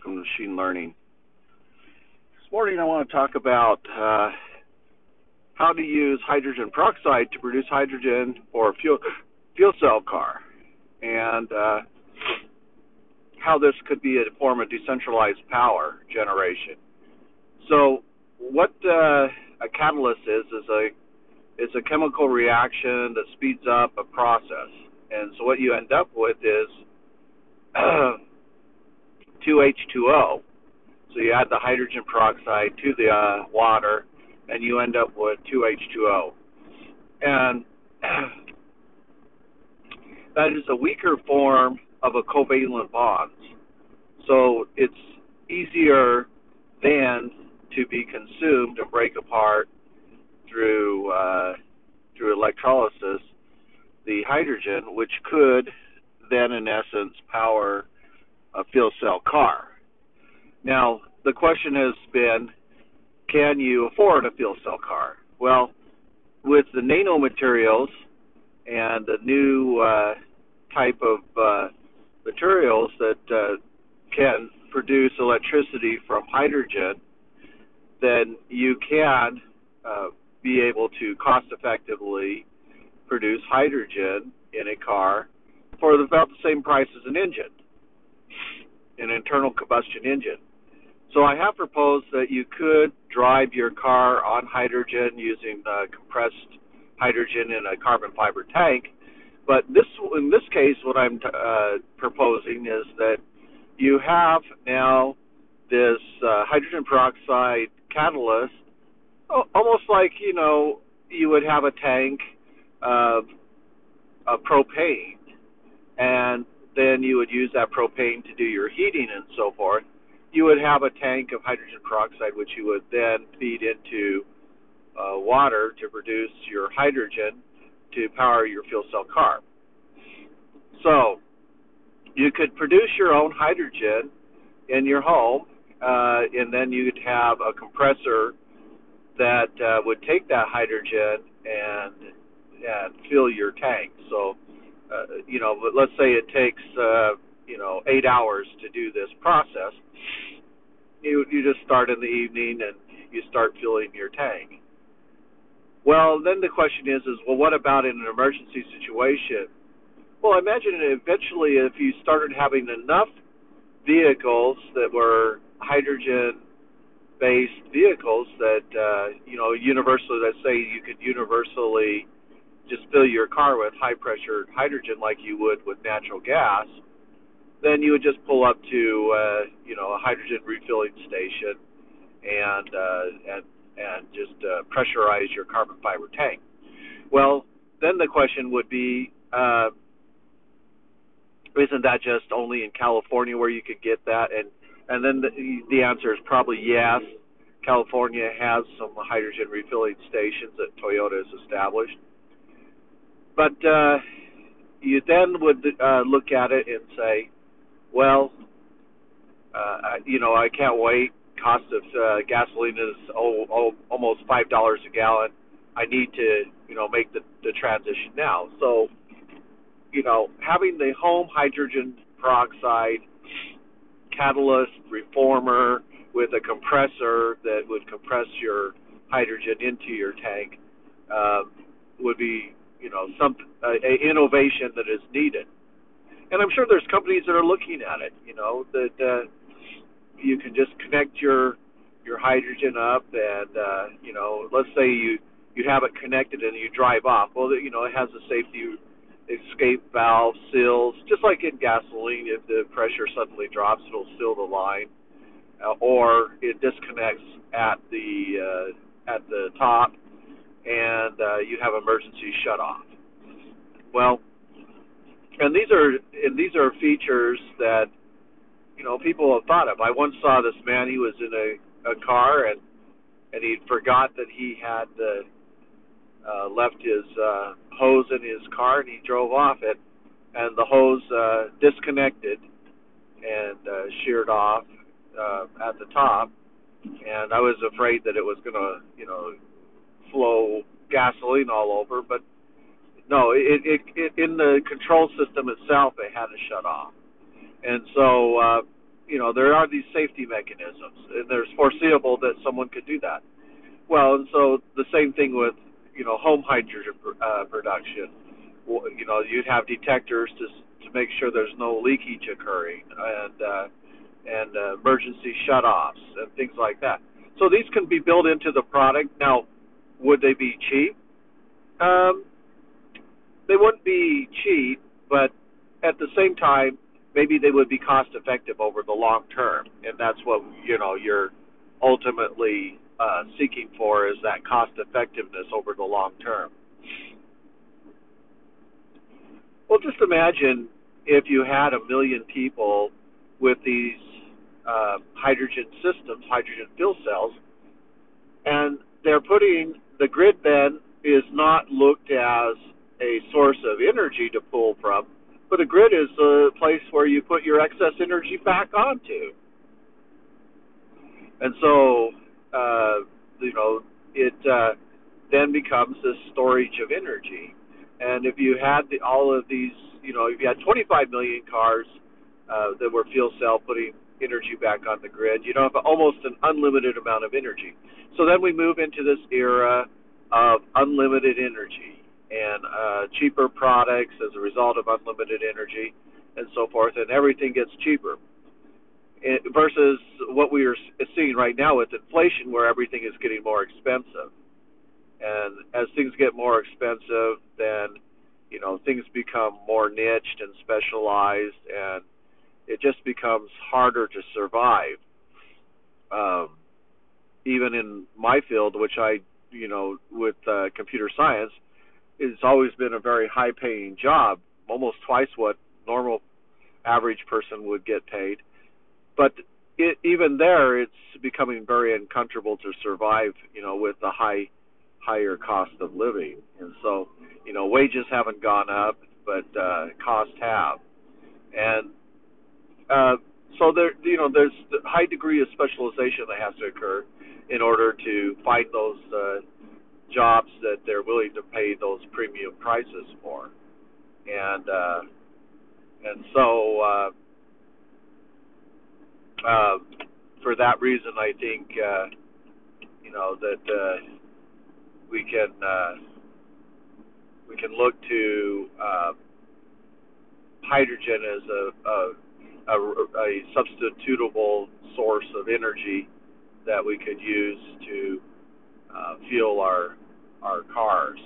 welcome to Machine Learning. This morning I want to talk about uh, how to use hydrogen peroxide to produce hydrogen for a fuel, fuel cell car, and uh, how this could be a form of decentralized power generation. So, what uh, a catalyst is is a it's a chemical reaction that speeds up a process, and so what you end up with is 2H2O. So you add the hydrogen peroxide to the uh, water, and you end up with 2H2O. And that is a weaker form of a covalent bond. So it's easier than to be consumed and break apart through uh, through electrolysis the hydrogen, which could then in essence power fuel cell car. Now, the question has been can you afford a fuel cell car? Well, with the nanomaterials and the new uh, type of uh, materials that uh, can produce electricity from hydrogen, then you can uh, be able to cost effectively produce hydrogen in a car for about the same price as an engine an internal combustion engine. So I have proposed that you could drive your car on hydrogen using compressed hydrogen in a carbon fiber tank. But this, in this case, what I'm uh, proposing is that you have now this uh, hydrogen peroxide catalyst, almost like you know you would have a tank of, of propane, and then you would use that propane to do your heating and so forth. You would have a tank of hydrogen peroxide, which you would then feed into uh, water to produce your hydrogen to power your fuel cell car. So you could produce your own hydrogen in your home, uh, and then you'd have a compressor that uh, would take that hydrogen and and fill your tank. So uh, you know, but let's say it takes, uh, you know, eight hours to do this process. You you just start in the evening and you start filling your tank. Well, then the question is, is well, what about in an emergency situation? Well, imagine eventually if you started having enough vehicles that were hydrogen based vehicles that uh, you know universally let's say you could universally just fill your car with high pressure hydrogen like you would with natural gas, then you would just pull up to uh, you know a hydrogen refilling station and uh, and and just uh, pressurize your carbon fiber tank. Well, then the question would be, uh, isn't that just only in California where you could get that? And and then the, the answer is probably yes. California has some hydrogen refilling stations that Toyota has established but uh, you then would uh, look at it and say, well, uh, you know, I can't wait. Cost of uh, gasoline is oh, oh, almost five dollars a gallon. I need to, you know, make the, the transition now. So, you know, having the home hydrogen peroxide catalyst reformer with a compressor that would compress your hydrogen into your tank um, would be you know some uh, innovation that is needed. And I'm sure there's companies that are looking at it. You know that uh, you can just connect your your hydrogen up, and uh, you know, let's say you you have it connected and you drive off. Well, you know, it has a safety escape valve seals, just like in gasoline. If the pressure suddenly drops, it'll seal the line, uh, or it disconnects at the uh, at the top and uh, you have emergency shut off. Well, and these are and these are features that you know people have thought of. I once saw this man. He was in a, a car and and he forgot that he had uh, uh, left his uh, hose in his car, and he drove off it, and the hose uh, disconnected and uh, sheared off uh, at the top. And I was afraid that it was going to, you know, flow gasoline all over, but no, it, it, it in the control system itself, it had to shut off. And so, uh, you know there are these safety mechanisms, and there's foreseeable that someone could do that. Well, and so the same thing with you know home hydrogen uh, production. You know, you'd have detectors to to make sure there's no leakage occurring, and uh, and uh, emergency shutoffs and things like that. So these can be built into the product. Now, would they be cheap? Um, they wouldn't be cheap, but at the same time, maybe they would be cost effective over the long term, and that's what you know you're ultimately uh, seeking for is that cost effectiveness over the long term. Well, just imagine if you had a million people with these uh, hydrogen systems, hydrogen fuel cells, and they're putting the grid then is not looked as a source of energy to pull from, but a grid is a place where you put your excess energy back onto. And so, uh, you know, it uh, then becomes this storage of energy. And if you had the, all of these, you know, if you had 25 million cars uh, that were fuel cell putting energy back on the grid, you know, have almost an unlimited amount of energy. So then we move into this era of unlimited energy and uh, cheaper products as a result of unlimited energy and so forth, and everything gets cheaper. It, versus what we are seeing right now with inflation, where everything is getting more expensive. And as things get more expensive, then you know things become more niched and specialized, and it just becomes harder to survive. Um, even in my field, which I, you know, with uh, computer science, it's always been a very high paying job, almost twice what normal average person would get paid. But it, even there, it's becoming very uncomfortable to survive, you know, with the high higher cost of living. And so, you know, wages haven't gone up, but uh, costs have. And uh, so there, you know, there's a high degree of specialization that has to occur in order to find those uh, jobs that they're willing to pay those premium prices for, and uh, and so uh, uh, for that reason, I think uh, you know that uh, we can uh, we can look to uh, hydrogen as a, a a, a substitutable source of energy that we could use to uh, fuel our our cars.